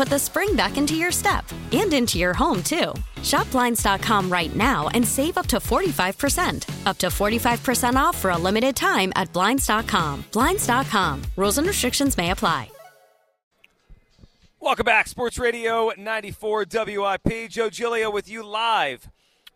put the spring back into your step and into your home, too. Shop Blinds.com right now and save up to 45%. Up to 45% off for a limited time at Blinds.com. Blinds.com. Rules and restrictions may apply. Welcome back, Sports Radio 94 WIP. Joe Giglio with you live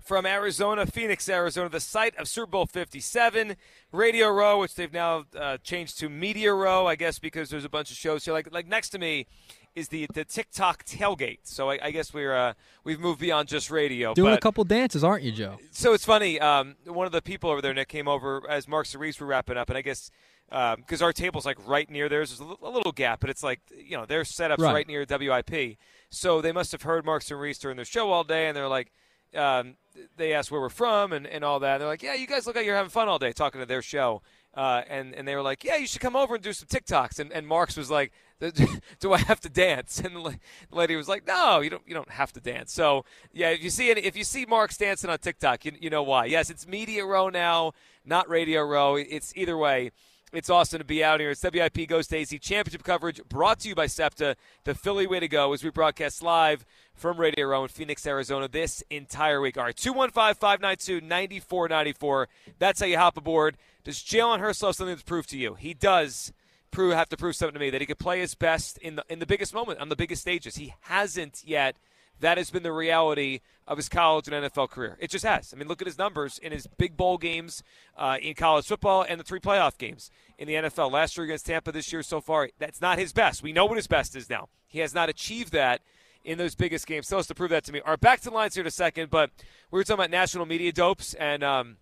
from Arizona, Phoenix, Arizona, the site of Super Bowl 57, Radio Row, which they've now uh, changed to Media Row, I guess, because there's a bunch of shows here. Like, like next to me is the the TikTok tailgate. So I, I guess we're uh, we've moved beyond just radio. Doing but, a couple dances, aren't you, Joe? So it's funny. Um, one of the people over there, Nick, came over as Mark Cerise were wrapping up, and I guess because um, our table's like right near theirs. There's a little gap, but it's like you know their setup's right, right near WIP. So they must have heard Mark and Reese during their show all day, and they're like, um, they asked where we're from and, and all that. And they're like, yeah, you guys look like you're having fun all day talking to their show. Uh, and and they were like, yeah, you should come over and do some TikToks. And and Marks was like, do I have to dance? And the lady was like, no, you don't you don't have to dance. So yeah, if you see any, if you see Marks dancing on TikTok, you you know why. Yes, it's Media Row now, not Radio Row. It's either way. It's awesome to be out here. It's WIP Ghost AZ Championship coverage brought to you by SEPTA, the Philly way to go as we broadcast live from Radio Row in Phoenix, Arizona this entire week. All right, 215 592 9494. That's how you hop aboard. Does Jalen Hurts have something to prove to you? He does prove have to prove something to me that he could play his best in the in the biggest moment on the biggest stages. He hasn't yet. That has been the reality of his college and NFL career. It just has. I mean, look at his numbers in his big bowl games uh, in college football and the three playoff games in the NFL. Last year against Tampa, this year so far, that's not his best. We know what his best is now. He has not achieved that in those biggest games. Still has to prove that to me. All right, back to the lines here in a second, but we were talking about national media dopes and um,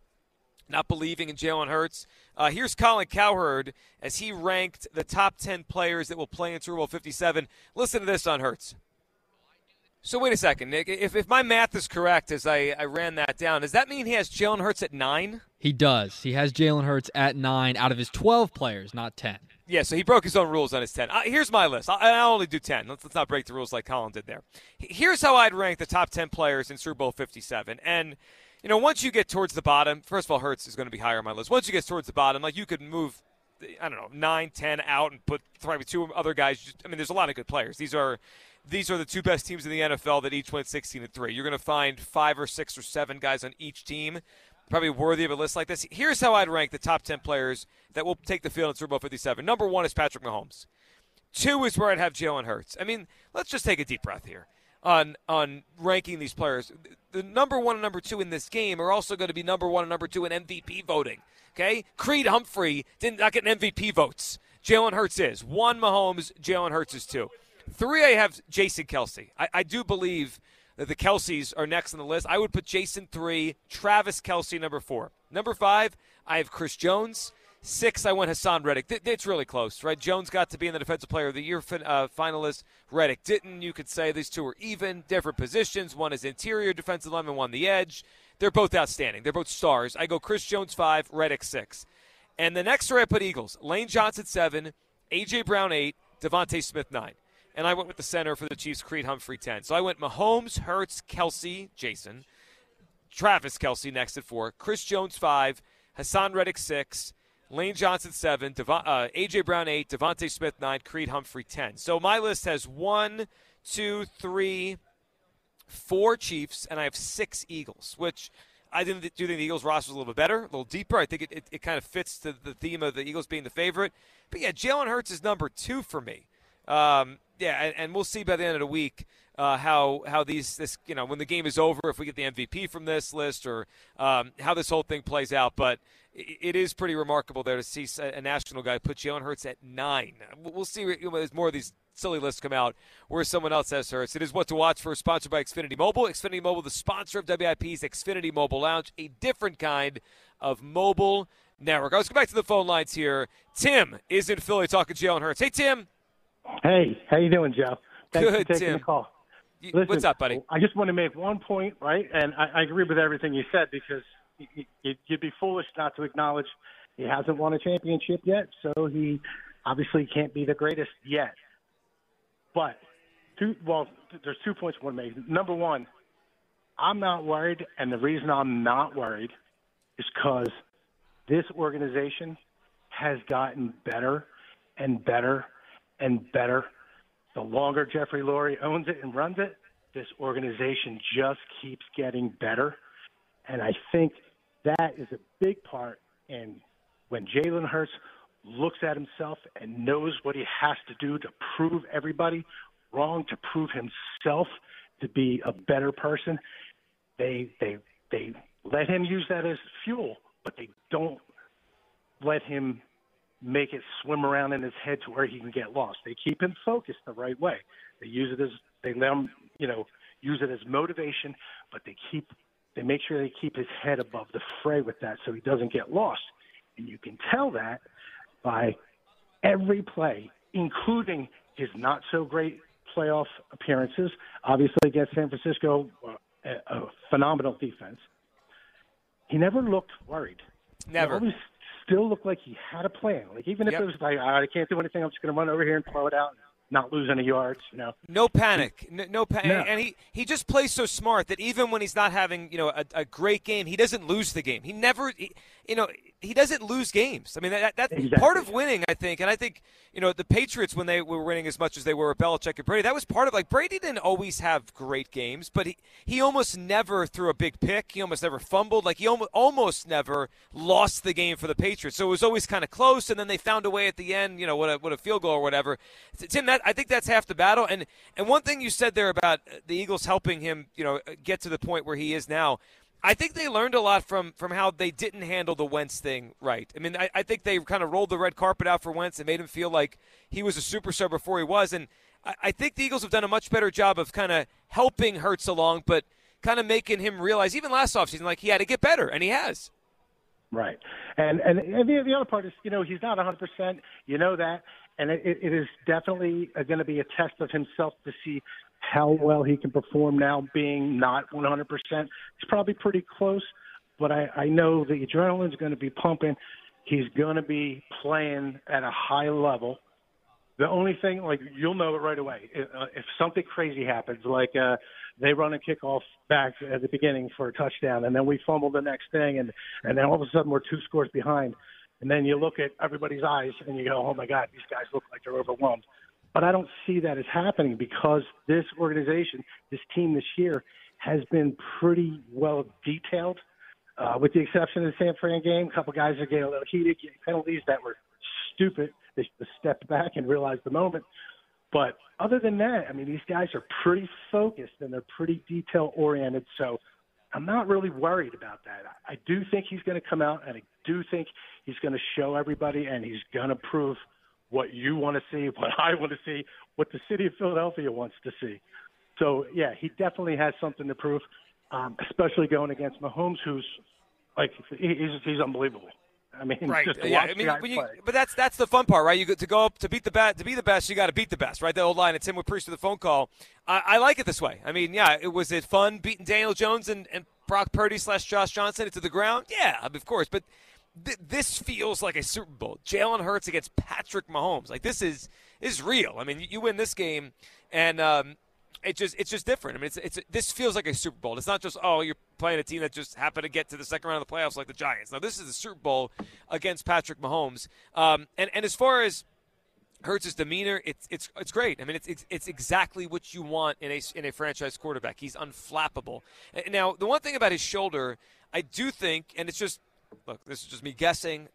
not believing in Jalen Hurts. Uh, here's Colin Cowherd as he ranked the top 10 players that will play in Super Bowl 57. Listen to this on Hurts. So wait a second, Nick. If, if my math is correct as I, I ran that down, does that mean he has Jalen Hurts at nine? He does. He has Jalen Hurts at nine out of his 12 players, not 10. Yeah, so he broke his own rules on his 10. Uh, here's my list. I, will only do 10. Let's, let's not break the rules like Colin did there. Here's how I'd rank the top 10 players in Super Bowl 57. And, you know, once you get towards the bottom, first of all, Hurts is going to be higher on my list. Once you get towards the bottom, like you could move, I don't know, nine, ten out and put probably two other guys. I mean, there's a lot of good players. These are these are the two best teams in the NFL that each went 16 and 3. You're going to find five or six or seven guys on each team probably worthy of a list like this. Here's how I'd rank the top 10 players that will take the field in Super Bowl 57. Number one is Patrick Mahomes. Two is where I'd have Jalen Hurts. I mean, let's just take a deep breath here on on ranking these players. The number one and number two in this game are also going to be number one and number two in MVP voting. Okay, Creed Humphrey did not get an MVP votes. Jalen Hurts is one. Mahomes, Jalen Hurts is two. Three, I have Jason Kelce. I, I do believe that the Kelces are next on the list. I would put Jason three, Travis Kelce number four. Number five, I have Chris Jones. Six, I went Haason Reddick. It's really close, right? Jones got to be in the Defensive Player of the Year uh, finalist. Reddick didn't. You could say these two are even, different positions. One is interior defensive lineman, one the edge. They're both outstanding. They're both stars. I go Chris Jones five, Reddick six. And the next three I put Eagles. Lane Johnson seven, A.J. Brown eight, DeVonta Smith nine and I went with the center for the Chiefs, Creed Humphrey 10. So I went Mahomes, Hurts, Kelce, Jason, Travis Kelce next at four, Chris Jones 5, Haason Reddick 6, Lane Johnson seven, uh, AJ Brown eight, DeVonta Smith nine, Creed Humphrey ten. So my list has one, two, three, four Chiefs, and I have six Eagles, which I didn't do think the Eagles roster was a little bit better, a little deeper. I think it, it, it kind of fits to the theme of the Eagles being the favorite. But yeah, Jalen Hurts is number two for me. Um, yeah, and, and, we'll see by the end of the week uh, how how these this you know when the game is over if we get the MVP from this list or um, how this whole thing plays out. But it, it is pretty remarkable there to see a national guy put Jalen Hurts at nine. We'll see. There's more of these silly lists come out where someone else has Hurts. It is what to watch for, sponsored by Xfinity Mobile. Xfinity Mobile, the sponsor of WIP's Xfinity Mobile Lounge, a different kind of mobile network. Let's go back to the phone lines here. Tim is in Philly talking to Jalen Hurts. Hey, Tim. Hey, how you doing, Joe? Thanks Good, for taking Tim. the call. Listen, What's up, buddy? I just want to make one point, right? And I, I agree with everything you said because you'd be foolish not to acknowledge he hasn't won a championship yet, so he obviously can't be the greatest yet. But two, well, there's two points I want to make. Number one, I'm not worried, and the reason I'm not worried is because this organization has gotten better and better and better. The longer Jeffrey Lurie owns it and runs it, this organization just keeps getting better. And I think that is a big part in when Jalen Hurts looks at himself and knows what he has to do to prove everybody wrong, to prove himself to be a better person. They they they let him use that as fuel, but they don't let him make it swim around in his head to where he can get lost. They keep him focused the right way. They use it as they let him, you know, use it as motivation, but they keep they make sure they keep his head above the fray with that so he doesn't get lost. And you can tell that by every play, including his not so great playoff appearances. Obviously, against San Francisco, uh, a, a phenomenal defense. He never looked worried. Never. He always still looked like he had a plan. Like even if yep. it was like I can't do anything, I'm just going to run over here and throw it out not lose any yards. You know, no panic, no, no panic, no. and he he just plays so smart that even when he's not having you know a, a great game, he doesn't lose the game. He never, he, you know, he doesn't lose games. I mean, that, that's exactly. part of winning, I think. And I think, you know, the Patriots, when they were winning as much as they were with Belichick and Brady, that was part of, like, Brady didn't always have great games, but he, he almost never threw a big pick. He almost never fumbled. Like, he almost, almost never lost the game for the Patriots. So it was always kind of close, and then they found a way at the end, you know, what a, what a field goal or whatever. Tim, that, I think that's half the battle. And, and one thing you said there about uh, the Eagles helping him, you know, uh, get to the point where he is now – I think they learned a lot from from how they didn't handle the Wentz thing right. I mean, I, I think they kind of rolled the red carpet out for Wentz and made him feel like he was a superstar before he was. And I, I think the Eagles have done a much better job of kind of helping Hurts along, but kind of making him realize, even last offseason, like he had to get better, and he has. Right, and and, and the, the other part is, you know, he's not 100. percent You know that, and it, it is definitely going to be a test of himself to see how well he can perform now being not 100%. It's probably pretty close, but I, I know the adrenaline's going to be pumping. He's going to be playing at a high level. The only thing, like, you'll know it right away. If, uh, if something crazy happens, like uh, they run a kickoff back at the beginning for a touchdown, and then we fumble the next thing, and, and then all of a sudden we're two scores behind. And then you look at everybody's eyes and you go, oh my God, these guys look like they're overwhelmed. But I don't see that as happening because this organization, this team this year, has been pretty well detailed, uh, with the exception of the San Fran game. A couple guys are getting a little heated, getting penalties that were stupid. They stepped back and realized the moment. But other than that, I mean, these guys are pretty focused and they're pretty detail oriented. So I'm not really worried about that. I do think he's going to come out, and I do think he's going to show everybody, and he's going to prove – what you want to see, what I want to see, what the city of Philadelphia wants to see. So yeah, he definitely has something to prove, um, especially going against Mahomes, who's like he's he's unbelievable. I mean, right? yeah, I mean, you, but that's that's the fun part, right? You to go up to beat the best, to be the best, you got to beat the best, right? The old line. And Tim would preach to the phone call. I, I, like it this way. I mean, yeah, it was it fun beating Daniel Jones and, and Brock Purdy slash Josh Johnson into the ground. Yeah, of course, but th- this feels like a Super Bowl. Jalen Hurts against Patrick Mahomes. Like this is is real. I mean, you, win this game, and um, it just it's just different. I mean, it's it's this feels like a Super Bowl. It's not just oh you're playing a team that just happened to get to the second round of the playoffs like the Giants. Now this is the Super Bowl against Patrick Mahomes. Um, and and as far as Hurts' demeanor, it's it's it's great. I mean, it's, it's it's exactly what you want in a in a franchise quarterback. He's unflappable. Now, the one thing about his shoulder, I do think, and it's just look, this is just me guessing.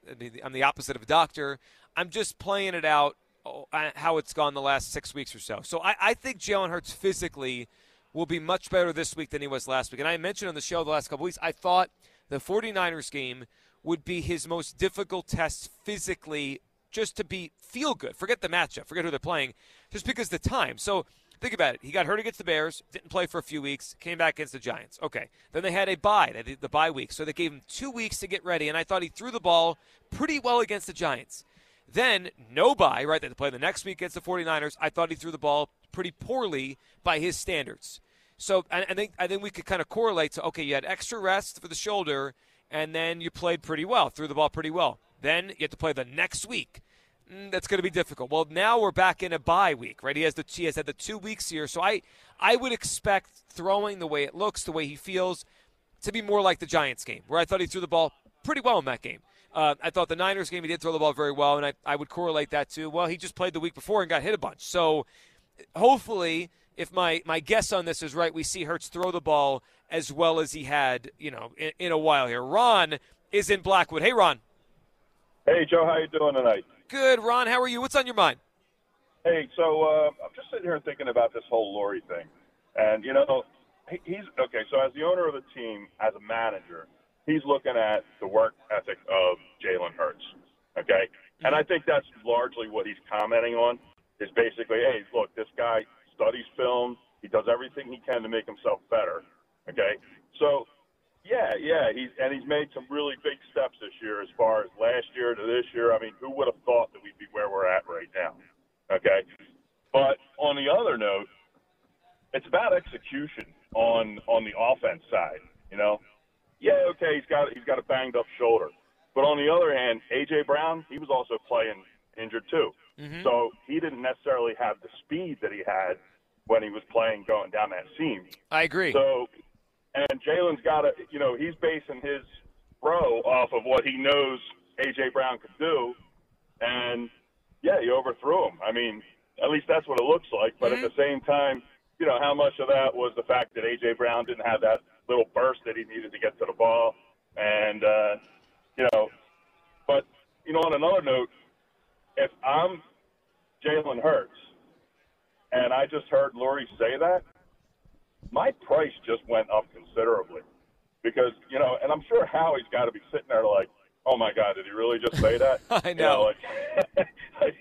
I'm the opposite of a doctor. I'm just playing it out oh, uh, how it's gone the last six weeks or so. So I, I think Jalen Hurts physically will be much better this week than he was last week. And I mentioned on the show the last couple weeks, I thought the 49ers game would be his most difficult test physically just to be feel good. Forget the matchup, forget who they're playing, just because the time. So think about it. He got hurt against the Bears, didn't play for a few weeks, came back against the Giants. Okay. Then they had a bye, they the bye week. So they gave him two weeks to get ready, and I thought he threw the ball pretty well against the Giants. Then no bye, right? They play the next week against the 49ers. I thought he threw the ball pretty poorly by his standards. So I, I think I think we could kind of correlate to okay, you had extra rest for the shoulder, and then you played pretty well, threw the ball pretty well. Then you have to play the next week. Mm, that's going to be difficult. Well, now we're back in a bye week, right? He has the he has had the two weeks here, so I I would expect throwing the way it looks, the way he feels, to be more like the Giants game, where I thought he threw the ball pretty well in that game. Uh, I thought the Niners game he did throw the ball very well, and I, I would correlate that to well he just played the week before and got hit a bunch. So hopefully, if my my guess on this is right, we see Hurts throw the ball as well as he had you know in, in a while here. Ron is in Blackwood. Hey, Ron. Hey, Joe. How you doing tonight? Good, Ron. How are you? What's on your mind? Hey, so uh, I'm just sitting here thinking about this whole Lurie thing, and you know, he's okay. So as the owner of the team, as a manager, he's looking at the work ethic of Jalen Hurts. Okay, and I think that's largely what he's commenting on. Is basically, hey, look, this guy studies film. He does everything he can to make himself better. Okay, so yeah, yeah, he's and he's made some really big steps this year as far as last year to this year. I mean, who would have thought that we'd be where we're at right now? Okay, but on the other note, it's about execution on on the offense side. You know, yeah, okay, he's got he's got a banged up shoulder, but on the other hand, AJ Brown he was also playing injured too, mm-hmm. so he didn't necessarily have the speed that he had when he was playing going down that seam. I agree. So and Jalen's got to, you know, he's basing his throw off of what he knows AJ Brown could do, and yeah, he overthrew him. I mean, at least that's what it looks like. But mm-hmm. at the same time, you know, how much of that was the fact that AJ Brown didn't have that little burst that he needed to get to the ball, and uh, you know, but you know, on another note, if I'm Jalen Hurts, and I just heard Lurie say that, my price just went up considerably because you know, and I'm sure Howie's got to be sitting there like, oh my God, did he really just say that? I know. You know like,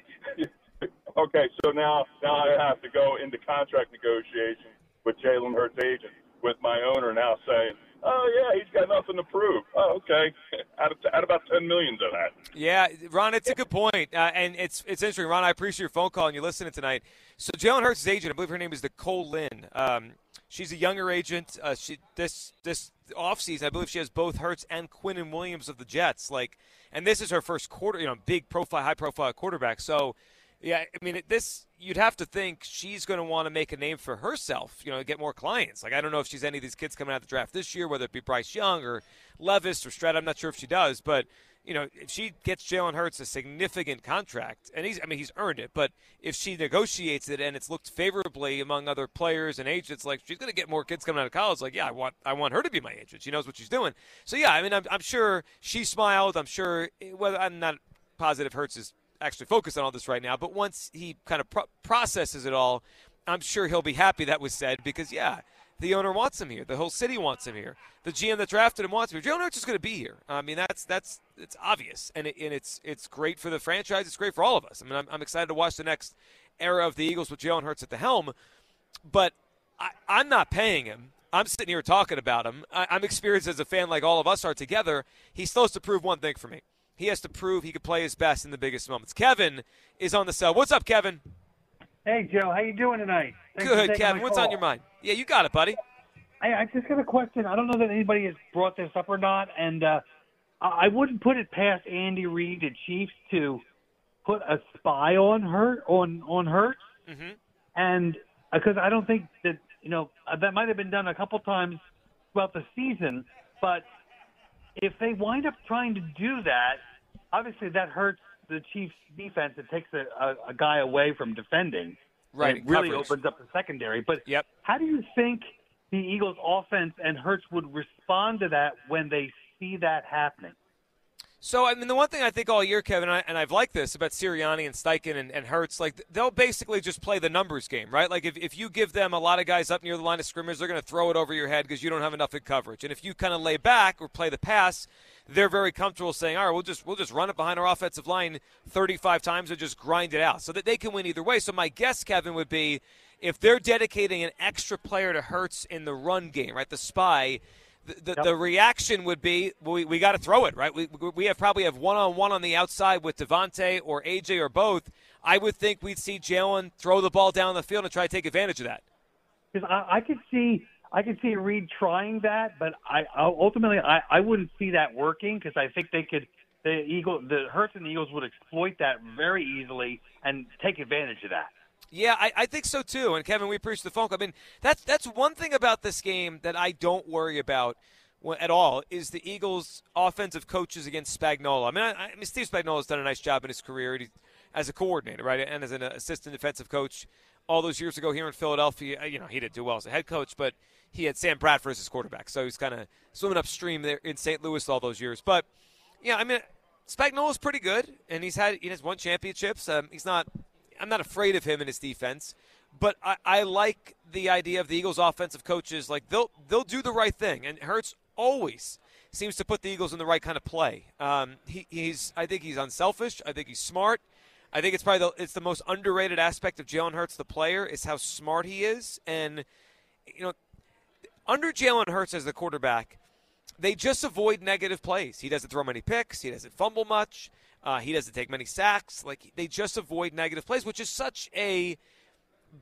okay, so now now I have to go into contract negotiation with Jalen Hurts' agent with my owner now saying, oh yeah, he's got nothing to prove. Oh, okay, add, add about ten million to that. Yeah, Ron, it's a good point, uh, and it's it's interesting, Ron. I appreciate your phone call and you listening tonight. So Jalen Hurts' agent, I believe her name is Nicole Lynn. Um, she's a younger agent. Uh, she this this offseason, I believe she has both Hurts and Quinnen Williams of the Jets. Like, and this is her first quarter, you know, big profile, high profile quarterback. So yeah, I mean, this you'd have to think she's going to want to make a name for herself, you know, get more clients. Like, I don't know if she's any of these kids coming out of the draft this year, whether it be Bryce Young or Levis or Stroud. I'm not sure if she does, but you know, if she gets Jalen Hurts a significant contract, and he's, I mean, he's earned it, but if she negotiates it and it's looked favorably among other players and agents, like she's going to get more kids coming out of college. Like, yeah, I want, I want her to be my agent. She knows what she's doing. So yeah, I mean, I'm, I'm sure she smiled. I'm sure. Well, I'm not positive Hurts is actually focused on all this right now, but once he kind of pro- processes it all, I'm sure he'll be happy that was said because, yeah, the owner wants him here. The whole city wants him here. The GM that drafted him wants him here. Jalen Hurts is going to be here. I mean, that's that's it's obvious, and, it, and it's it's great for the franchise. It's great for all of us. I mean, I'm, I'm excited to watch the next era of the Eagles with Jalen Hurts at the helm. But I, I'm not paying him. I'm sitting here talking about him. I, I'm experienced as a fan, like all of us are together. He's supposed to prove one thing for me he has to prove he can play his best in the biggest moments. Kevin is on the cell. What's up, Kevin? Hey, Joe. How you doing tonight? Thanks Good, Kevin. What's on your mind? Yeah, you got it, buddy. I, I just got a question. I don't know that anybody has brought this up or not, and uh, I wouldn't put it past Andy Reid and Chiefs to put a spy on her on on Hurts, mm-hmm. and because uh, I don't think that you know uh, that might have been done a couple times throughout the season. But if they wind up trying to do that, obviously that hurts the Chiefs' defense. It takes a, a, a guy away from defending. Right. It really coverage. opens up the secondary. But Yep. how do you think the Eagles' offense and Hurts would respond to that when they see that happening? So, I mean, the one thing I think all year, Kevin, and, I, and I've liked this about Sirianni and Steichen and, and Hurts, like they'll basically just play the numbers game, right? Like if, if you give them a lot of guys up near the line of scrimmage, they're going to throw it over your head because you don't have enough in coverage. And if you kind of lay back or play the pass, they're very comfortable saying, "All right, we'll just we'll just run it behind our offensive line 35 times and just grind it out," so that they can win either way. So my guess, Kevin, would be if they're dedicating an extra player to Hurts in the run game, right? The spy. The, the, Yep. the reaction would be well, we, we got to throw it right we, we have probably have one on one on the outside with DeVonta or AJ or both I would think we'd see Jalen throw the ball down the field and try to take advantage of that Because I, I could see, I could see Reid trying that, but I I- ultimately I, I wouldn't see that working because I think they could. The Eagle, the Hurts and the Eagles would exploit that very easily and take advantage of that. Yeah, I, I think so too. And Kevin, we appreciate the phone. I mean, that's that's one thing about this game that I don't worry about at all is the Eagles' offensive coaches against Spagnuolo. I mean, I, I mean, Steve Spagnuolo's done a nice job in his career as a coordinator, right, and as an assistant defensive coach. All those years ago here in Philadelphia, uh, you know, he didn't do well as a head coach, but he had Sam Bradford as his quarterback, so he's kind of swimming upstream there in St. Louis all those years. But yeah, I mean, Spagnuolo's pretty good, and he's had he has won championships. Um, he's not. I'm not afraid of him in his defense, but I, I like the idea of the Eagles' offensive coaches. Like they'll they'll do the right thing, and Hurts always seems to put the Eagles in the right kind of play. Um, he, he's I think he's unselfish. I think he's smart. I think it's probably the, it's the most underrated aspect of Jalen Hurts, the player, is how smart he is, and you know, under Jalen Hurts as the quarterback, they just avoid negative plays. He doesn't throw many picks. He doesn't fumble much. Uh, he doesn't take many sacks. Like they just avoid negative plays, which is such a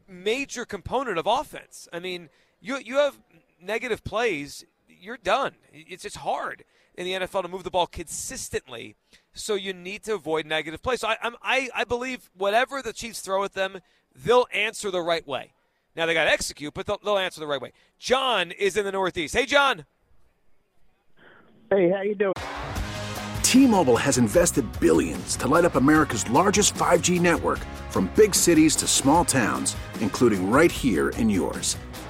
major component of offense. I mean, you you have negative plays, you're done. It's just hard in the NFL to move the ball consistently. So you need to avoid negative plays. So I I'm, I I believe whatever the Chiefs throw at them, they'll answer the right way. Now they got to execute, but they'll, they'll answer the right way. John is in the Northeast. Hey, John. Hey, how you doing? T-Mobile has invested billions to light up America's largest 5G network from big cities to small towns, including right here in yours.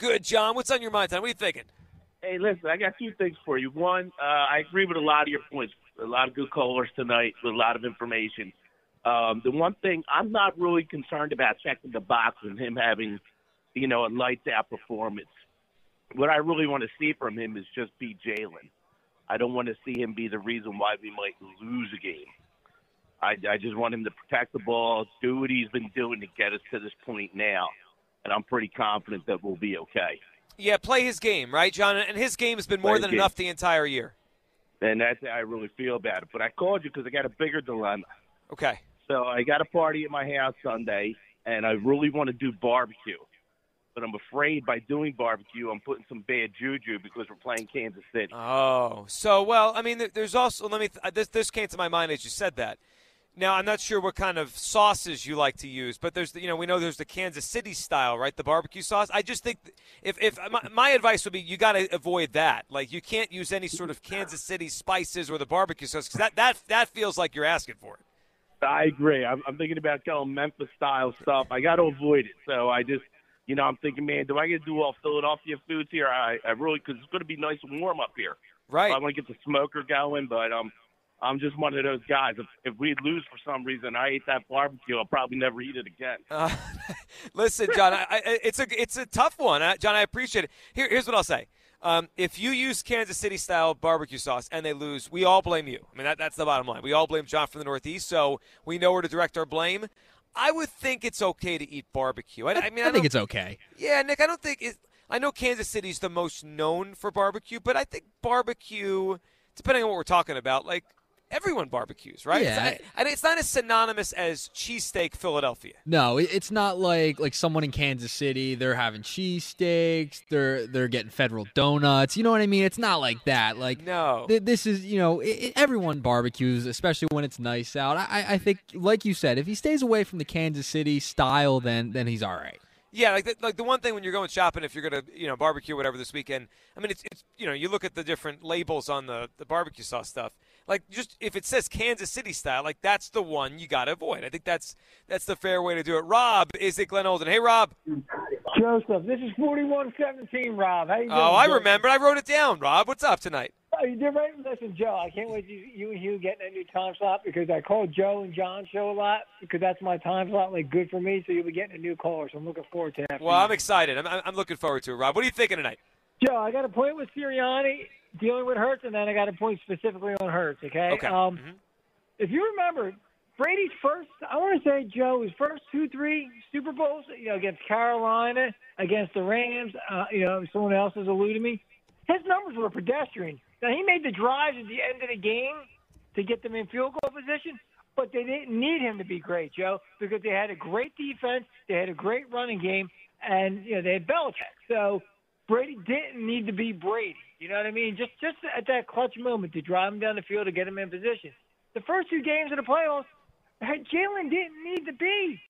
Good, John. What's on your mind, Tom? What are you thinking? Hey, listen, I got two things for you. One, uh, I agree with a lot of your points. A lot of good callers tonight with a lot of information. Um, the one thing I'm not really concerned about checking the box and him having, you know, a lights out performance. What I really want to see from him is just be Jalen. I don't want to see him be the reason why we might lose a game. I, I just want him to protect the ball, do what he's been doing to get us to this point now, and I'm pretty confident that we'll be okay. Yeah, play his game, right, John? And his game has been more than enough the entire year. And that's how I really feel about it. But I called you because I got a bigger dilemma. Okay. So I got a party at my house Sunday, and I really want to do barbecue. But I'm afraid by doing barbecue, I'm putting some bad juju because we're playing Kansas City. Oh, so well, I mean, there's also let me. Th- this this came to my mind as you said that. Now I'm not sure what kind of sauces you like to use, but there's the, you know we know there's the Kansas City style, right? The barbecue sauce. I just think if if my, my advice would be you got to avoid that. Like you can't use any sort of Kansas City spices or the barbecue sauce because that that that feels like you're asking for it. I agree. I'm, I'm thinking about going Memphis style stuff. I got to avoid it. So I just, you know, I'm thinking, man, do I get to do all Philadelphia foods here? I, I really because it's going to be nice and warm up here. Right. So I want to get the smoker going, but um, I'm just one of those guys. If, if we lose for some reason, I ate that barbecue. I'll probably never eat it again. Uh, listen, John, I, I, it's a it's a tough one, uh, John. I appreciate it. Here, here's what I'll say. Um, if you use Kansas City style barbecue sauce and they lose, we all blame you. I mean, that, that's the bottom line. We all blame John from the Northeast, so we know where to direct our blame. I would think it's okay to eat barbecue. I, I mean, I, I think it's okay. Yeah, Nick, I don't think it. I know Kansas City's the most known for barbecue, but I think barbecue, depending on what we're talking about, like everyone barbecues, right? Yeah. It's, and it's not as synonymous as cheesesteak Philadelphia. No, it's not like like someone in Kansas City. They're having cheesesteaks. They're they're getting federal donuts. You know what I mean? It's not like that. Like No. th- this is you know it, everyone barbecues, especially when it's nice out. I, I- I think, like you said, if he stays away from the Kansas City style, then then he's all right. Yeah, like the, like the one thing when you're going shopping, if you're gonna you know barbecue whatever this weekend, I mean it's, it's you know you look at the different labels on the the barbecue sauce stuff. Like just if it says Kansas City style, like that's the one you got to avoid. I think that's that's the fair way to do it. Rob is it Glenolden? Hey Rob. Joseph, this is 4117, Rob. How you oh, doing? Oh, I Joe? remember. I wrote it down. Rob, what's up tonight? Oh, you did right. Listen, Joe, I can't wait to you and Hugh getting a new time slot because I call Joe and John show a lot because that's my time slot, like good for me. So you'll be getting a new caller. So I'm looking forward to that. Well, I'm excited. I'm, I'm looking forward to it. Rob, what are you thinking tonight? Joe, I got a point with Sirianni dealing with Hurts, and then I got a point specifically on Hurts. Okay. Okay. Um, Mhm. If you remember, Brady's first, I want to say, Joe, his first two, three Super Bowls, you know, against Carolina, against the Rams, uh, you know, someone else has alluded me. His numbers were pedestrian. Now, he made the drives at the end of the game to get them in field goal position, but they didn't need him to be great, Joe, because they had a great defense, they had a great running game, and, you know, they had Belichick. So Brady didn't need to be Brady. You know what I mean? Just just at that clutch moment to drive him down the field to get him in position. The first two games of the playoffs, Jalen didn't need to be,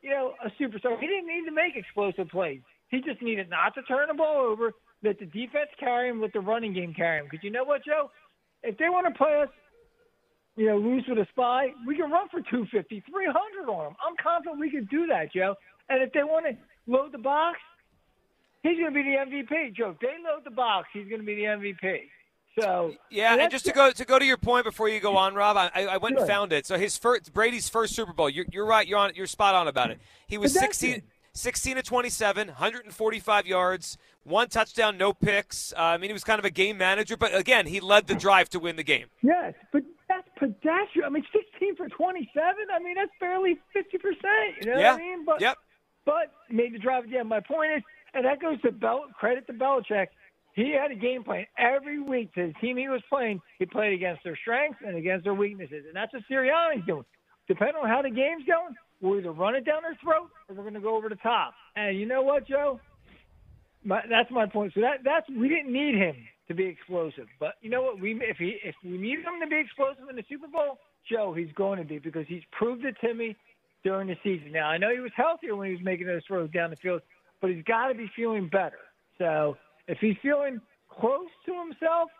you know, a superstar. He didn't need to make explosive plays. He just needed not to turn the ball over, let the defense carry him, let the running game carry him. Because you know what, Joe? If they want to play us, you know, loose with a spy, we can run for 250, 300 on them. I'm confident we can do that, Joe. And if they want to load the box, he's going to be the MVP, Joe. If they load the box, he's going to be the MVP. So Yeah, and that's- just to go to go to your point before you go on, Rob, I, I went and found it. So his first Brady's first Super Bowl. You're, you're right. You're on. You're spot on about it. He was Pedestrian. 16, 16 to 27, 145 yards, one touchdown, no picks. Uh, I mean, he was kind of a game manager, but again, he led the drive to win the game. Yes, but that's pedestrian. I mean, 16 for 27. I mean, that's barely 50 percent. You know yeah. what I mean? But yep. but made the drive again. My point is, and that goes to Bel- credit to Belichick. He had a game plan every week to the team he was playing. He played against their strengths and against their weaknesses, and that's what Sirianni's doing. Depending on how the game's going, we'll either run it down their throat or we're going to go over the top. And you know what, Joe? My, that's my point. So that that's we didn't need him to be explosive, but you know what? We if he if we needed him to be explosive in the Super Bowl, Joe, he's going to be because he's proved it to me during the season. Now I know he was healthier when he was making those throws down the field, but he's got to be feeling better. So if he's feeling close to himself,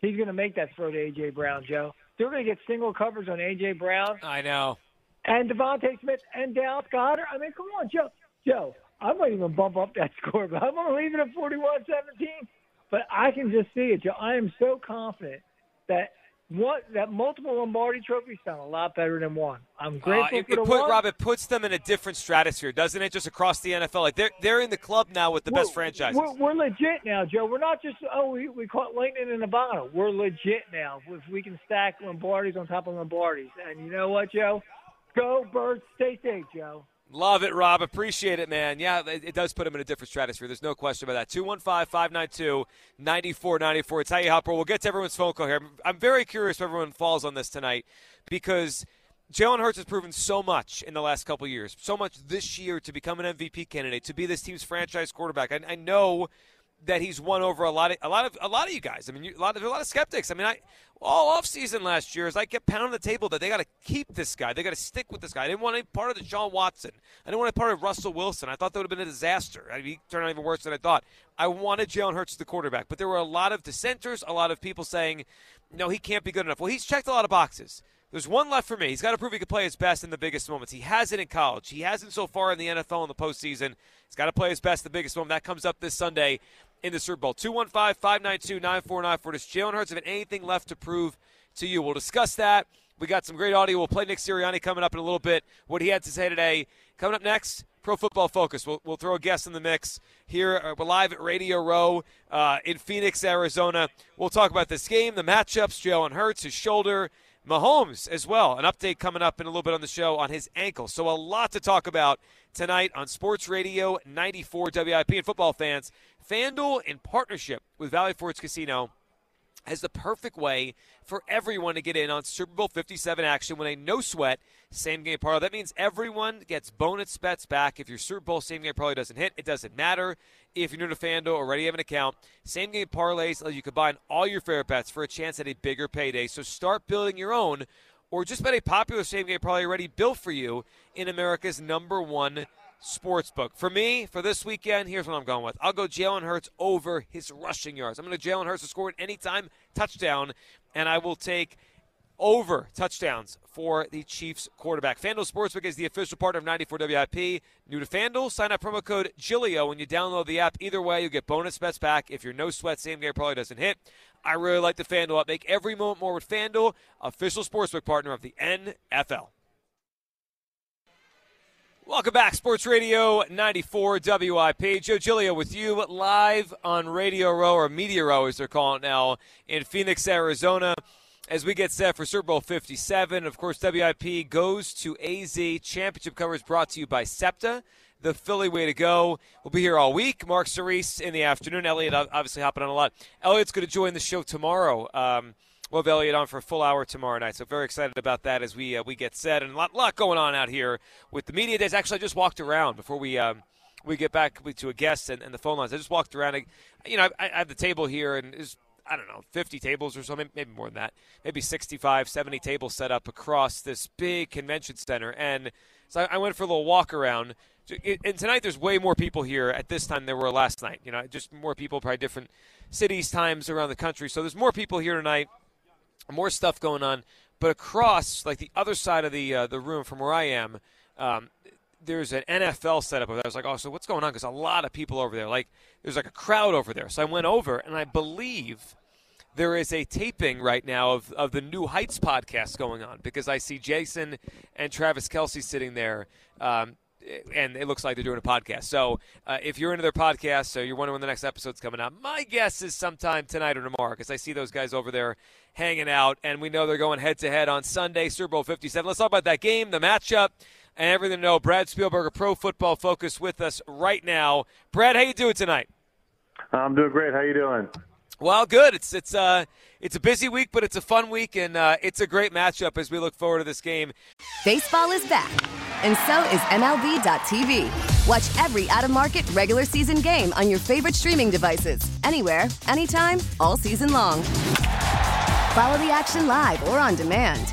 he's going to make that throw to AJ Brown, Joe. They're going to get single covers on AJ Brown I know. and DeVonta Smith and Dallas Goedert. I mean, come on, Joe. Joe, I might even bump up that score, but I'm going to leave it at 41-17. But I can just see it, Joe. I am so confident that what that multiple Lombardi trophies sound a lot better than one. I'm grateful uh, it, for the it put, one. Rob, it puts them in a different stratosphere, doesn't it? Just across the NFL, like they're they're in the club now with the we're, best franchises. We're, we're legit now, Joe. We're not just oh we, we caught lightning in a bottle. We're legit now. If we can stack Lombardis on top of Lombardis, and you know what, Joe? Go birds, stay safe, Joe. Love it, Rob. Appreciate it, man. Yeah, it, it does put him in a different stratosphere. There's no question about that. 215 592 9494. It's how you. We'll get to everyone's phone call here. I'm very curious if everyone falls on this tonight because Jalen Hurts has proven so much in the last couple years, so much this year to become an MVP candidate, to be this team's franchise quarterback. I, I know that he's won over a lot of a lot of a lot of you guys. I mean, you, a lot of a lot of skeptics. I mean, I all off season last year as I kept pounding the table that they got to keep this guy, they got to stick with this guy. I didn't want any part of the Deshaun Watson. I didn't want any part of Russell Wilson. I thought that would have been a disaster. I mean, he turned out even worse than I thought. I wanted Jalen Hurts the quarterback, but there were a lot of dissenters, a lot of people saying, no, he can't be good enough. Well, he's checked a lot of boxes. There's one left for me. He's got to prove he can play his best in the biggest moments. He hasn't in college. He hasn't so far in the NFL in the postseason. He's got to play his best the biggest moment. That comes up this Sunday in the Super Bowl. 215 592 9494. Does Jalen Hurts have anything left to prove to you? We'll discuss that. We got some great audio. We'll play Nick Sirianni coming up in a little bit, what he had to say today. Coming up next, Pro Football Focus. We'll, we'll throw a guest in the mix here. Uh, we're live at Radio Row uh, in Phoenix, Arizona. We'll talk about this game, the matchups, Jalen Hurts, his shoulder, Mahomes as well. An update coming up in a little bit on the show on his ankle. So a lot to talk about tonight on Sports Radio 94 WIP and football fans. FanDuel, in partnership with Valley Forge Casino, has the perfect way for everyone to get in on Super Bowl 57 action with a no sweat same game parlay. That means everyone gets bonus bets back. If your Super Bowl same game parlay doesn't hit, it doesn't matter. If you're new to FanDuel, already have an account, same game parlays let you combine all your favorite bets for a chance at a bigger payday. So start building your own or just bet a popular same game parlay already built for you in America's number one sportsbook. For me, for this weekend, here's what I'm going with. I'll go Jalen Hurts over his rushing yards. I'm going to Jalen Hurts to score an anytime touchdown, and I will take over touchdowns for the Chiefs quarterback. FanDuel Sportsbook is the official partner of 94 WIP. New to FanDuel, sign up promo code Giglio when you download the app. Either way, you get bonus bets back if your no sweat same game probably doesn't hit. I really like the FanDuel app. Make every moment more with FanDuel, official sportsbook partner of the NFL. Welcome back, Sports Radio 94 WIP. Joe Giglio with you live on Radio Row, or Media Row as they're calling it now, in Phoenix, Arizona. As we get set for Super Bowl 57, of course, WIP goes to AZ. Championship coverage brought to you by SEPTA, the Philly way to go. We'll be here all week. Mark Cerise in the afternoon. Elliot obviously hopping on a lot. Elliot's going to join the show tomorrow. Um, We'll have Elliot on for a full hour tomorrow night, so very excited about that as we uh, we get set and a lot, lot going on out here with the media days. Actually, I just walked around before we um, we get back to a guest and, and, the phone lines. I just walked around. you know, I, I have the table here and is I don't know, 50 tables or something, maybe more than that, maybe 65, 70 tables set up across this big convention center. And so I went for a little walk around. And tonight there's way more people here at this time than there were last night. You know, just more people, probably different cities, times around the country. So there's more people here tonight more stuff going on. But across, like the other side of the uh, the room from where I am, um, there's an NFL setup. Over there. I was like, oh, so what's going on? Because a lot of people over there. Like, there's like a crowd over there. So I went over, and I believe there is a taping right now of, of the New Heights podcast going on because I see Jason and Travis Kelce sitting there. Um, and it looks like they're doing a podcast. So uh, if you're into their podcast, so you're wondering when the next episode's coming out, my guess is sometime tonight or tomorrow because I see those guys over there hanging out, and we know they're going head to head on Sunday, Super Bowl 57. Let's talk about that game, the matchup, and everything to know. Brad Spielberger, Pro Football Focus, with us right now. Brad, how you doing tonight? I'm doing great. How you doing? Well, good. It's it's uh it's a busy week, but it's a fun week, and uh, it's a great matchup as we look forward to this game. Baseball is back, and so is MLB.tv. Watch every out-of-market regular season game on your favorite streaming devices, anywhere, anytime, all season long. Follow the action live or on demand.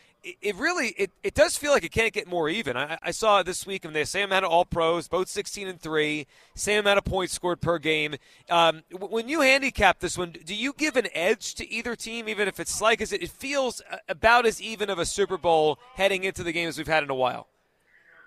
it really it, it does feel like it can't get more even. I, I saw this week and the same amount of all pros, both 16 and three, same amount of points scored per game. Um, when you handicap this one, do you give an edge to either team, even if it's slight? Because it, it feels about as even of a Super Bowl heading into the game as we've had in a while.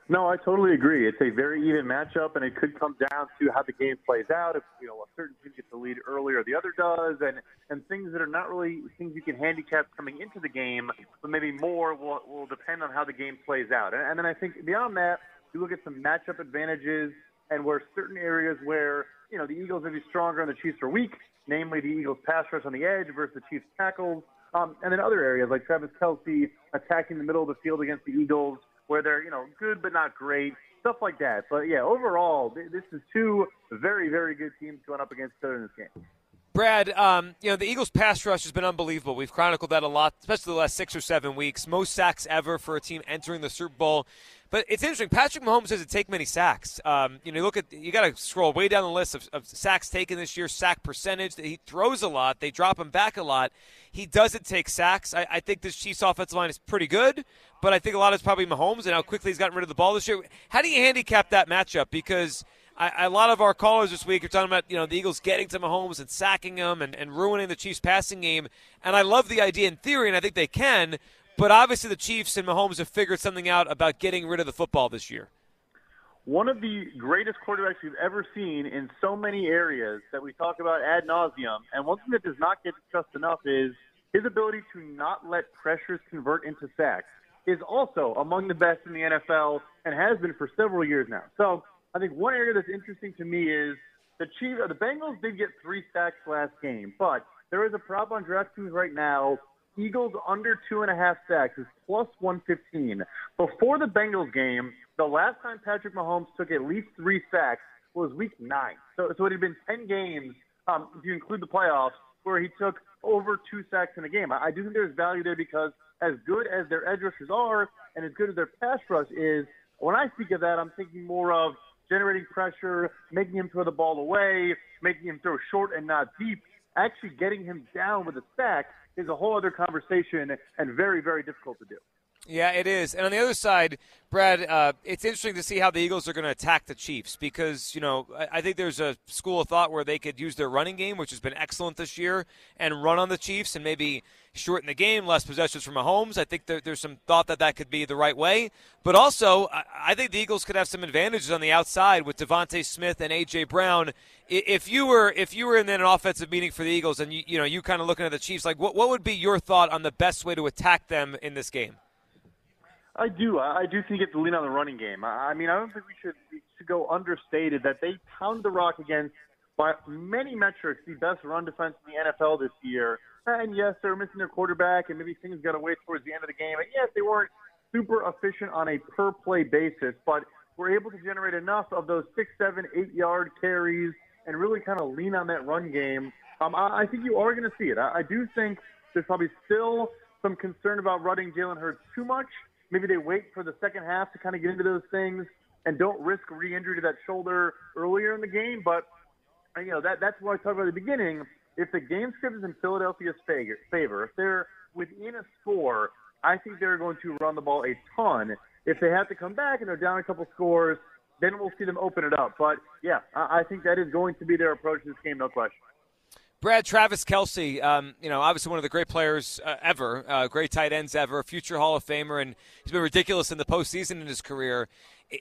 No, I totally agree. It's a very even matchup, and it could come down to how the game plays out. If you know a certain team gets the lead earlier, the other does, and and things that are not really things you can handicap coming into the game, but maybe more will will depend on how the game plays out. And, and then I think beyond that, you look at some matchup advantages, and where certain areas where you know the Eagles may be stronger and the Chiefs are weak, namely the Eagles pass rush on the edge versus the Chiefs tackles, um, and then other areas like Travis Kelce attacking the middle of the field against the Eagles where they're you know good but not great, stuff like that. But yeah, overall, this is two very very good teams going up against each other in this game. Brad, um, you know the Eagles' pass rush has been unbelievable. We've chronicled that a lot, especially the last six or seven weeks. Most sacks ever for a team entering the Super Bowl. But it's interesting. Patrick Mahomes doesn't take many sacks. Um, you know, you look at you got to scroll way down the list of, of, sacks taken this year, sack percentage. He throws a lot. They drop him back a lot. He doesn't take sacks. I, I think this Chiefs offensive line is pretty good, but I think a lot it's probably Mahomes and how quickly he's gotten rid of the ball this year. How do you handicap that matchup? Because I, a lot of our callers this week are talking about you know the Eagles getting to Mahomes and sacking him and, and ruining the Chiefs' passing game. And I love the idea in theory, and I think they can. But obviously, the Chiefs and Mahomes have figured something out about getting rid of the football this year. One of the greatest quarterbacks we've ever seen in so many areas that we talk about ad nauseum, and one thing that does not get discussed enough is his ability to not let pressures convert into sacks is also among the best in the NFL and has been for several years now. So I think one area that's interesting to me is the Chiefs, the Bengals did get three sacks last game, but there is a prop on DraftKings right now Eagles under two and a half sacks is plus 115. Before the Bengals game, the last time Patrick Mahomes took at least three sacks was week nine. So, so it had been 10 games, um, if you include the playoffs, where he took over two sacks in a game. I, I do think there's value there because as good as their edge rushers are and as good as their pass rush is, when I speak of that, I'm thinking more of generating pressure, making him throw the ball away, making him throw short and not deep, actually getting him down with a sack is a whole other conversation and very, very difficult to do. Yeah, it is. And on the other side, Brad, uh, it's interesting to see how the Eagles are going to attack the Chiefs because, you know, I, I, think there's a school of thought where they could use their running game, which has been excellent this year, and run on the Chiefs and maybe shorten the game, less possessions for Mahomes. I think there, there's some thought that that could be the right way. But also, I, I think the Eagles could have some advantages on the outside with DeVonta Smith and A.J. Brown. If you were if you were in an offensive meeting for the Eagles and you, you know you kind of looking at the Chiefs, like what, what would be your thought on the best way to attack them in this game? I do. I do think you have to lean on the running game. I mean, I don't think we should, we should go understated that they pound the rock against, by many metrics, the best run defense in the NFL this year. And yes, they're missing their quarterback, and maybe things got away towards the end of the game. And yes, they weren't super efficient on a per play basis, but were able to generate enough of those six, seven, eight yard carries and really kind of lean on that run game. Um, I, I think you are going to see it. I, I do think there's probably still some concern about running Jalen Hurts too much. Maybe they wait for the second half to kind of get into those things and don't risk re-injury to that shoulder earlier in the game. But you know that that's what I talked about at the beginning. If the game script is in Philadelphia's favor, if they're within a score, I think they're going to run the ball a ton. If they have to come back and they're down a couple scores, then we'll see them open it up. But yeah, I think that is going to be their approach to this game, no question. Brad Travis Kelce, um, you know, obviously one of the great players uh, ever, uh, great tight ends ever, future Hall of Famer, and he's been ridiculous in the postseason in his career.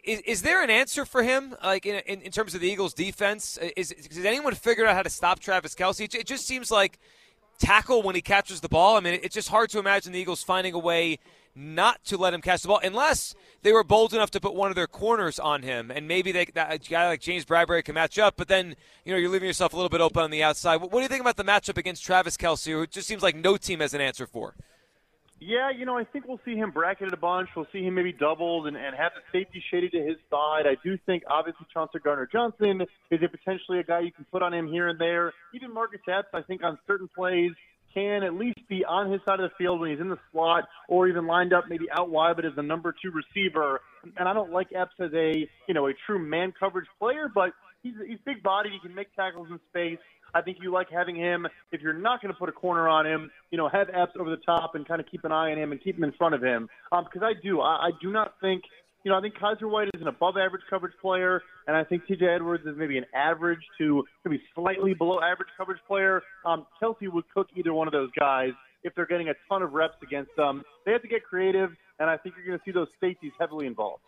Is, is there an answer for him, like in, in, in terms of the Eagles' defense? Is, has anyone figured out how to stop Travis Kelce? It just seems like tackle when he catches the ball. I mean, it's just hard to imagine the Eagles finding a way not to let him catch the ball unless they were bold enough to put one of their corners on him, and maybe they, that a guy like James Bradberry can match up. But then you know you're leaving yourself a little bit open on the outside. What, what do you think about the matchup against Travis Kelce, who just seems like no team has an answer for? Yeah, you know, I think we'll see him bracketed a bunch. We'll see him maybe doubled and, and have the safety shaded to his side. I do think, obviously, Chauncey Gardner Johnson is a potentially a guy you can put on him here and there. Even Marcus Epps, I think, on certain plays can at least be on his side of the field when he's in the slot or even lined up maybe out wide, but as the number two receiver. And I don't like Epps as a you know a true man coverage player, but he's he's big bodied. He can make tackles in space. I think you like having him. If you're not going to put a corner on him, you know, have Epps over the top and kind of keep an eye on him and keep him in front of him. Um, because I do, I, I do not think you know, I think Kyzir White is an above average coverage player, and I think TJ Edwards is maybe an average to maybe slightly below average coverage player. Um, Kelce would cook either one of those guys if they're getting a ton of reps against them. They have to get creative, and I think you're going to see those safeties heavily involved.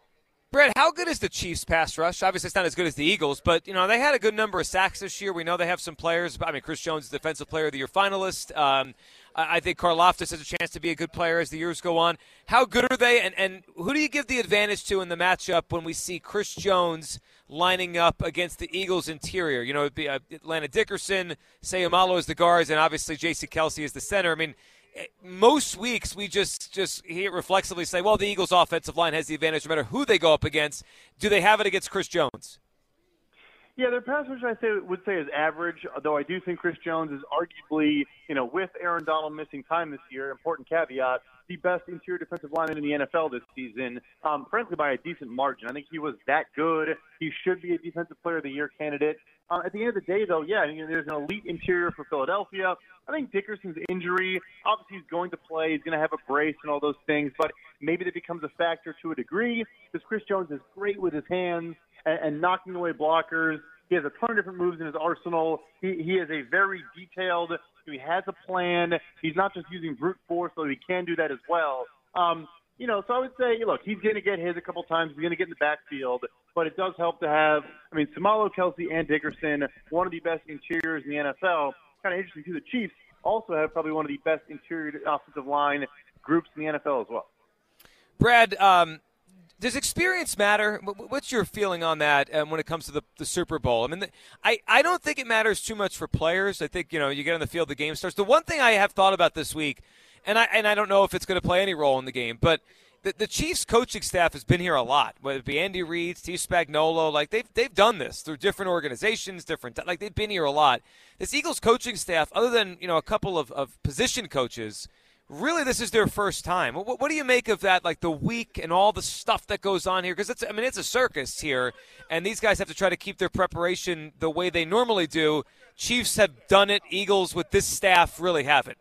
Brett, how good is the Chiefs' pass rush? Obviously, it's not as good as the Eagles, but you know they had a good number of sacks this year. We know they have some players. I mean, Chris Jones Defensive Player of the Year finalist. Um, I think Karlaftis has a chance to be a good player as the years go on. How good are they, and, and who do you give the advantage to in the matchup when we see Chris Jones lining up against the Eagles' interior? You know, it'd be uh, Atlanta Dickerson, Seumalo as the guards, and obviously J.C. Kelce as the center. I mean, most weeks we just just hear reflexively say, well, the Eagles' offensive line has the advantage no matter who they go up against. Do they have it against Chris Jones? Yeah, their pass rush I say would say is average, though I do think Chris Jones is arguably, you know, with Aaron Donald missing time this year, important caveat, the best interior defensive lineman in the NFL this season, um, frankly by a decent margin. I think he was that good. He should be a defensive player of the year candidate. Uh, at the end of the day, though, yeah, I mean, there's an elite interior for Philadelphia. I think Dickerson's injury, obviously, he's going to play. He's going to have a brace and all those things, but maybe that becomes a factor to a degree because Chris Jones is great with his hands and, and knocking away blockers. He has a ton of different moves in his arsenal. He, he is a very detailed. He has a plan. He's not just using brute force, though he can do that as well. Um, you know, so I would say, look, he's going to get his a couple times. He's going to get in the backfield, but it does help to have. I mean, Seumalo, Kelce, and Dickerson, one of the best interiors in the NFL. Kind of interesting too. The Chiefs also have probably one of the best interior offensive line groups in the NFL as well. Brad, um, does experience matter? What's your feeling on that um, when it comes to the, the Super Bowl? I mean, the, I, I don't think it matters too much for players. I think, you know, you get on the field, the game starts. The one thing I have thought about this week, and I, and I don't know if it's going to play any role in the game, but the, the Chiefs coaching staff has been here a lot, whether it be Andy Reid, Steve Spagnuolo. Like, they've, they've done this through different organizations, different, like, they've been here a lot. This Eagles coaching staff, other than, you know, a couple of, of position coaches – really this is their first time. What, what, do you make of that? Like the week and all the stuff that goes on here, because it's I mean it's a circus here, and these guys have to try to keep their preparation the way they normally do. Chiefs have done it. Eagles with this staff really haven't.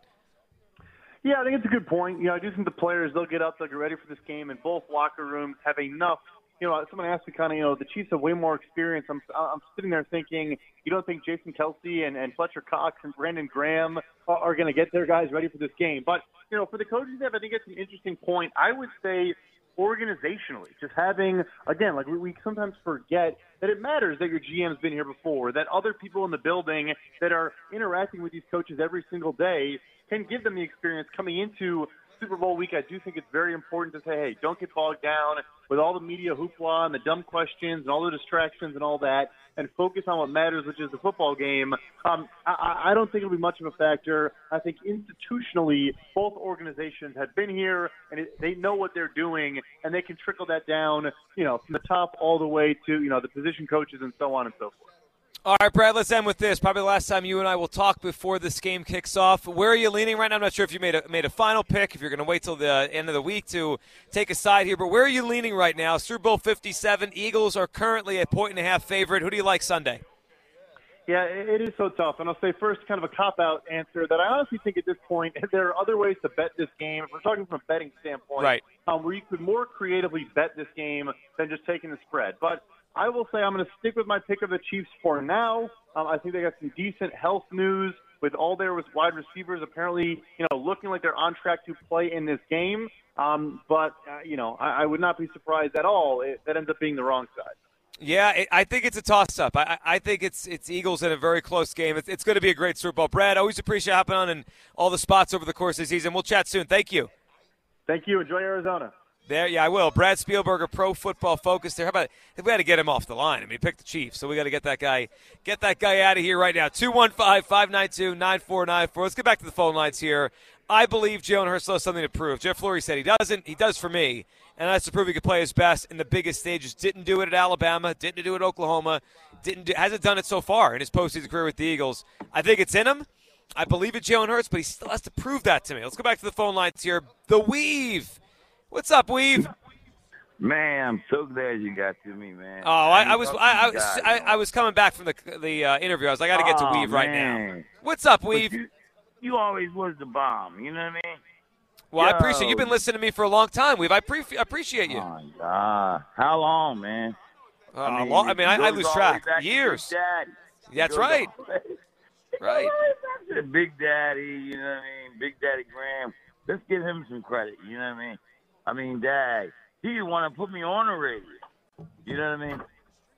Yeah, I think it's a good point. You know, I do think the players they'll get up, they'll get ready for this game, and both locker rooms have enough you know, someone asked me kind of, you know, the Chiefs have way more experience. I'm, I'm sitting there thinking, you don't think Jason Kelce and, and Fletcher Cox and Brandon Graham are, are going to get their guys ready for this game? But, you know, for the coaching staff, I think it's an interesting point. I would say organizationally, just having, again, like we, we sometimes forget that it matters that your GM's been here before, that other people in the building that are interacting with these coaches every single day can give them the experience coming into Super Bowl week, I do think it's very important to say, hey, don't get bogged down with all the media hoopla and the dumb questions and all the distractions and all that, and focus on what matters, which is the football game. Um, I, I don't think it'll be much of a factor. I think institutionally, both organizations have been here and it, they know what they're doing, and they can trickle that down, you know, from the top all the way to you know the position coaches and so on and so forth. All right, Brad, let's end with this. Probably the last time you and I will talk before this game kicks off. Where are you leaning right now? I'm not sure if you made a, made a final pick, if you're going to wait till the end of the week to take a side here, but where are you leaning right now? Super Bowl 57, Eagles are currently a point and a half favorite. Who do you like Sunday? Yeah, it is so tough. And I'll say first, kind of a cop out answer that I honestly think at this point there are other ways to bet this game. If we're talking from a betting standpoint, right. um, where you could more creatively bet this game than just taking the spread. But I will say I'm going to stick with my pick of the Chiefs for now. Um, I think they got some decent health news with all their wide receivers apparently, you know, looking like they're on track to play in this game. Um, but uh, you know, I, I would not be surprised at all if that ends up being the wrong side. Yeah, it, I think it's a toss-up. I, I think it's it's Eagles in a very close game. It's, it's going to be a great Super Bowl. Brad, always appreciate hopping on and all the spots over the course of the season. We'll chat soon. Thank you. Thank you. Enjoy Arizona. There, yeah, I will. Brad Spielberger, Pro Football Focus. There. How about we got to get him off the line? I mean, pick the Chiefs, so we got to get that guy, get that guy out of here right now. 215-592-9494. Let's get back to the phone lines here. I believe Jalen Hurts has something to prove. Jeff Lurie said he doesn't. He does for me, and that's to prove he could play his best in the biggest stages. Didn't do it at Alabama. Didn't do it at Oklahoma. Didn't do, hasn't done it so far in his postseason career with the Eagles. I think it's in him. I believe it's Jalen Hurts, but he still has to prove that to me. Let's go back to the phone lines here. The Weave. What's up, Weave? Man, I'm so glad you got to me, man. Oh, I, I was I, I, was I, I, was coming back from the the uh, interview. I was like, I got to get to Weave right man. now. What's up, Weave? You, you, always was the bomb. You know what I mean? Well, Yo. I appreciate you've been listening to me for a long time, Weave. I pre- appreciate you. Oh God, how long, man? Uh, I mean, long, I, mean I, I lose track. Years. That's right. Right. Big Daddy, you know what I mean? Big Daddy Graham. Let's give him some credit. You know what I mean? I mean, Dad, he want to put me on the radio. You know what I mean?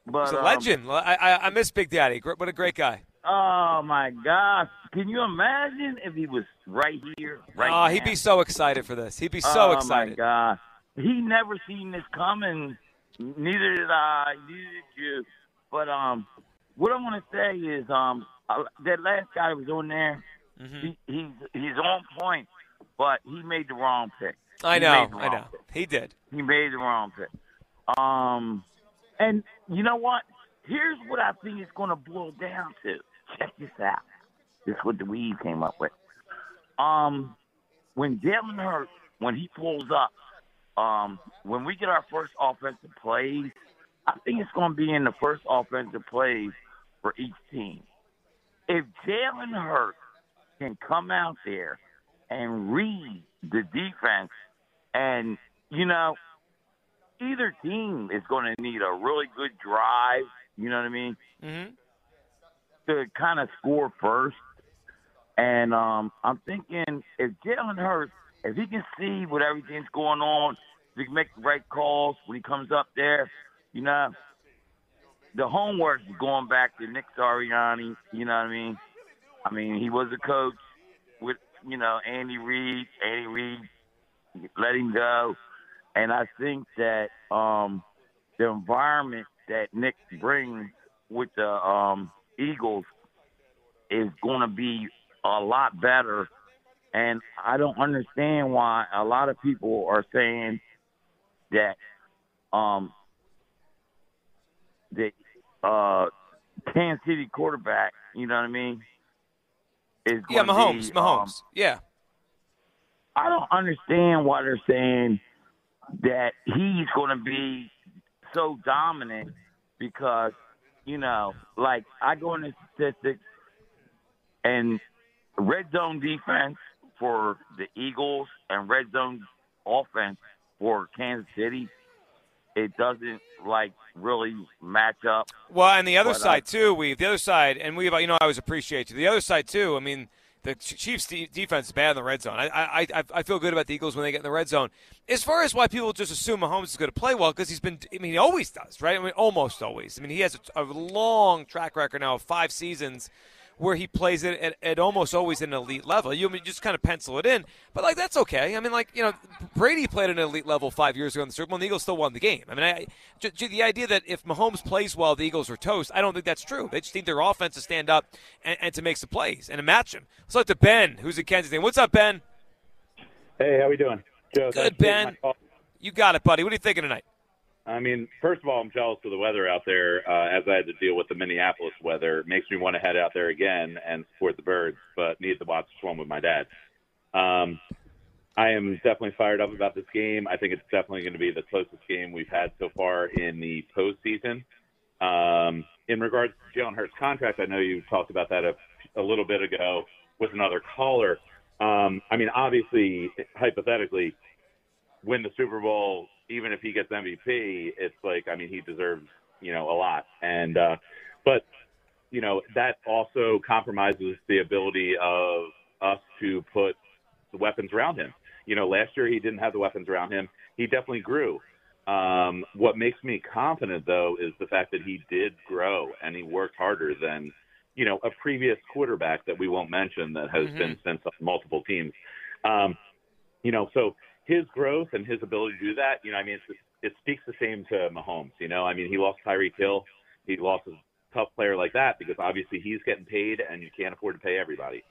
But He's a um, legend. I, I I miss Big Daddy. What a great guy. Oh my gosh! Can you imagine if he was right here, right Oh, now? he'd be so excited for this. He'd be so oh excited. Oh my god! He never seen this coming. Neither did I. Neither did you. But um, what I want to say is um, uh, that last guy that was on there, Mm-hmm. he, he's he's on point, but he made the wrong pick. I know. I know. pick. He did. He made the wrong pick. Um, and you know what? Here's what I think it's going to boil down to. Check this out. This is what the weave came up with. Um, when Jalen Hurts, when he pulls up, um, when we get our first offensive plays, I think it's going to be in the first offensive plays for each team. If Jalen Hurts can come out there and read the defense, and you know, either team is going to need a really good drive. You know what I mean? Mm-hmm. To kind of score first. And um, I'm thinking if Jalen Hurts, if he can see what everything's going on, if he can make the right calls when he comes up there, you know, the homework is going back to Nick Sirianni. You know what I mean? I mean, he was a coach with, you know, Andy Reid. Andy Reid let him go. And I think that um, the environment that Nick brings with the um, Eagles is going to be a lot better. And I don't understand why a lot of people are saying that um, the uh, Kansas City quarterback, you know what I mean, is Yeah, Mahomes. be, Mahomes. um, yeah. I don't understand why they're saying that he's going to be so dominant because, you know, like I go into statistics and red zone defense for the Eagles and red zone offense for Kansas City, it doesn't like really match up. Well, and the other But, side too, we the other side, and we, you know, I always appreciate you. The other side too. I mean, the Chiefs' de- defense is bad in the red zone. I, I, I, I feel good about the Eagles when they get in the red zone. As far as why people just assume Mahomes is going to play well, because he's been, I mean, he always does, right? I mean, almost always. I mean, he has a, a long track record now of five seasons where he plays it at, at almost always an elite level. You, I mean, just kind of pencil it in, but like that's okay. I mean, like you know, Brady played at an elite level five years ago in the Super Bowl, and the Eagles still won the game. I mean, I, j- j- the idea that if Mahomes plays well, the Eagles are toast. I don't think that's true. They just need their offense to stand up and, and to make some plays and to match him. Let's look to Ben, who's in Kansas City. What's up, Ben? Hey, how we doing? Joe, Good, Ben. You got it, buddy. What are you thinking tonight? I mean, first of all, I'm jealous of the weather out there. Uh, as I had to deal with the Minneapolis weather, it makes me want to head out there again and support the birds, but need to watch Swim with my dad. Um, I am definitely fired up about this game. I think it's definitely going to be the closest game we've had so far in the postseason. Um, in regards to Jalen Hurts' contract, I know you talked about that a, a little bit ago with another caller. Um, I mean, obviously, hypothetically, win the Super Bowl, even if he gets MVP, it's like, I mean, he deserves, you know, a lot. And, uh, but, you know, that also compromises the ability of us to put the weapons around him. You know, last year he didn't have the weapons around him. He definitely grew. Um, what makes me confident, though, is the fact that he did grow and he worked harder than, you know, a previous quarterback that we won't mention that has Mhm. been sent to multiple teams. Um, you know, so his growth and his ability to do that, you know, I mean, it's, it speaks the same to Mahomes. You know, I mean, he lost Tyreek Hill. He lost a tough player like that because obviously he's getting paid and you can't afford to pay everybody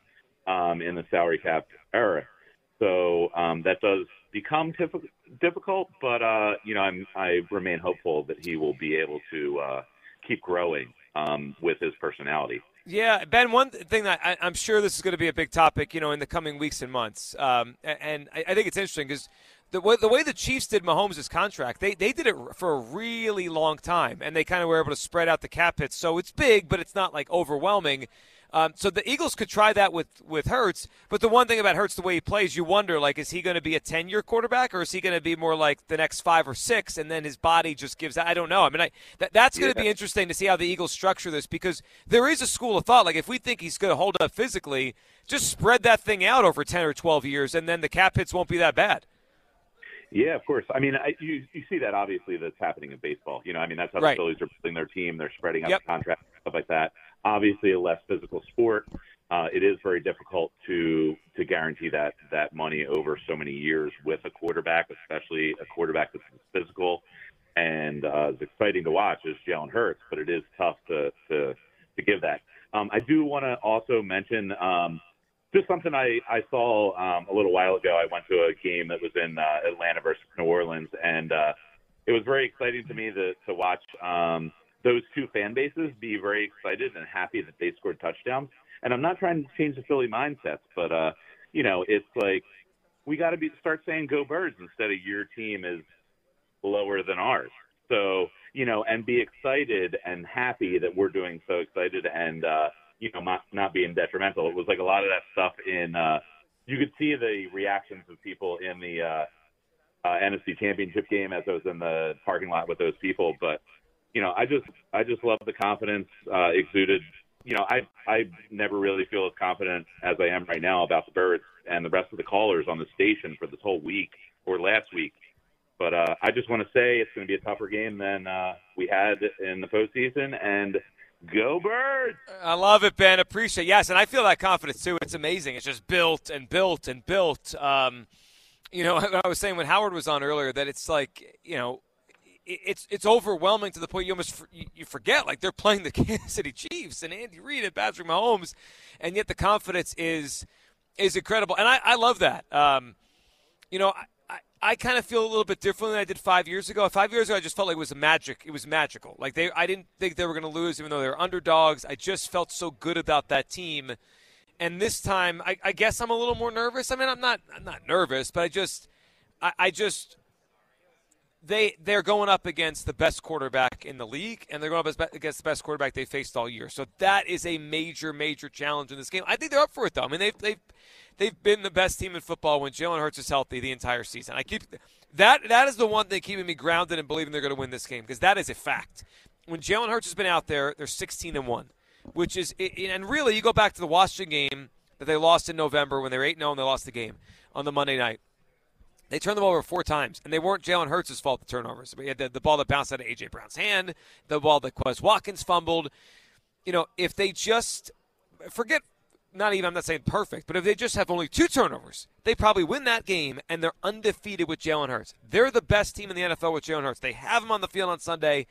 um, in the salary cap era. So um, that does become tif- difficult, but uh, you know, I'm, I remain hopeful that he will be able to uh, keep growing um, with his personality. Yeah, Ben. One thing that I, am sure this is going to be a big topic, you know, in the coming weeks and months, um, and I, I think it's interesting because the way, the way the Chiefs did Mahomes' contract, they, they did it for a really long time, and they kind of were able to spread out the cap hits. So it's big, but it's not like overwhelming. Um, so the Eagles could try that with with Hurts, but the one thing about Hurts, the way he plays, you wonder like, is he going to be a ten year quarterback, or is he going to be more like the next five or six, and then his body just gives? Out I don't know. I mean, I, that, that's going to yeah. be interesting to see how the Eagles structure this because there is a school of thought like if we think he's going to hold up physically, just spread that thing out over ten or twelve years, and then the cap hits won't be that bad. Yeah, of course. I mean, I, you you see that obviously that's happening in baseball. You know, I mean that's how right. the Phillies are building their team. They're spreading out yep. the contract stuff like that obviously a less physical sport. Uh, it is very difficult to to guarantee that that money over so many years with a quarterback, especially a quarterback that's physical and uh, is exciting to watch is Jalen Hurts, but it is tough to to, to give that. Um, I do want to also mention um, just something I I saw um, a little while ago. I went to a game that was in uh, Atlanta versus New Orleans, and uh, it was very exciting to me to to watch. Um, those two fan bases be very excited and happy that they scored touchdowns. And I'm not trying to change the Philly mindsets, but uh, you know, it's like we got to be start saying "Go Birds" instead of "Your team is lower than ours." So you know, and be excited and happy that we're doing so excited and uh, you know, not not being detrimental. It was like a lot of that stuff in. uh You could see the reactions of people in the uh, uh, NFC Championship game as I was in the parking lot with those people, but you know, I just I just love the confidence uh, exuded. You know, I I never really feel as confident as I am right now about the Birds and the rest of the callers on the station for this whole week or last week. But uh, I just want to say it's going to be a tougher game than uh, we had in the postseason, and go Birds! I love it, Ben. Appreciate it. yes, and I feel that confidence too. It's amazing. It's just built and built and built. Um, you know, I was saying when Howard was on earlier that it's like you know it's it's overwhelming to the point you almost you forget like they're playing the Kansas City Chiefs and Andy Reid and Patrick Mahomes, and yet the confidence is is incredible, and I, I love that. Um, you know, I, I, I kind of feel a little bit differently than I did five years ago. Five years ago, I just felt like it was a magic. It was magical. Like they, I didn't think they were going to lose, even though they were underdogs. I just felt so good about that team, and this time, I, I guess I'm a little more nervous. I mean, I'm not, I'm not nervous, but I just, I, I just they they're going up against the best quarterback in the league, and they're going up against the best quarterback they faced all year. So that is a major, major challenge in this game. I think they're up for it, though. I mean, they've they've they've been the best team in football when Jalen Hurts is healthy the entire season. I keep that that is the one thing keeping me grounded and believing they're going to win this game because that is a fact. When Jalen Hurts has been out there, they're 16 and one, which is and really you go back to the Washington game that they lost in November when they were 8 0 and they lost the game on the Monday night. They turned them over four times, and they weren't Jalen Hurts' fault, the turnovers. We had the, the ball that bounced out of A.J. Brown's hand, the ball that Quez Watkins fumbled. You know, if they just forget not even I'm not saying perfect, but if they just have only two turnovers, they probably win that game and they're undefeated with Jalen Hurts. They're the best team in the NFL with Jalen Hurts. They have him on the field on Sunday.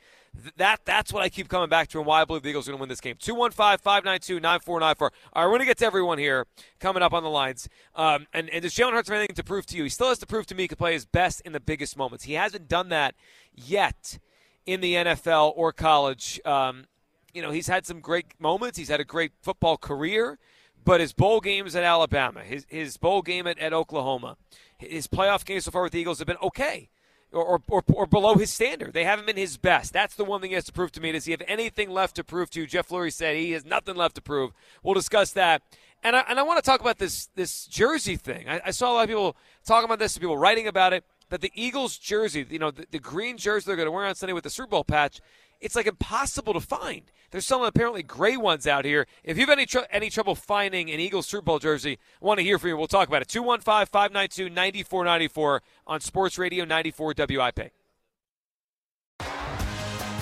That that's what I keep coming back to and why I believe the Eagles are going to win this game. 215-592-9494. All right, we're going to get to everyone here coming up on the lines. Um, and, and does Jalen Hurts have anything to prove to you? He still has to prove to me he can play his best in the biggest moments. He hasn't done that yet in the NFL or college. Um, you know, he's had some great moments. He's had a great football career. But his bowl games at Alabama, his, his bowl game at, at Oklahoma, his playoff games so far with the Eagles have been okay. Or, or, or, below his standard. They haven't been his best. That's the one thing he has to prove to me. Does he have anything left to prove to you? Jeff Lurie said he has nothing left to prove. We'll discuss that. And I, and I want to talk about this this jersey thing. I, I saw a lot of people talking about this, people writing about it, that the Eagles jersey, you know, the, the green jersey they're going to wear on Sunday with the Super Bowl patch, it's like impossible to find. There's some apparently gray ones out here. If you've any tr- any trouble finding an Eagles Super Bowl jersey, I want to hear from you. We'll talk about it. 215 592 9494 on Sports Radio 94 WIP.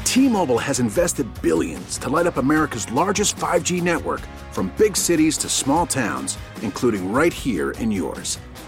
T Mobile has invested billions to light up America's largest 5G network from big cities to small towns, including right here in yours.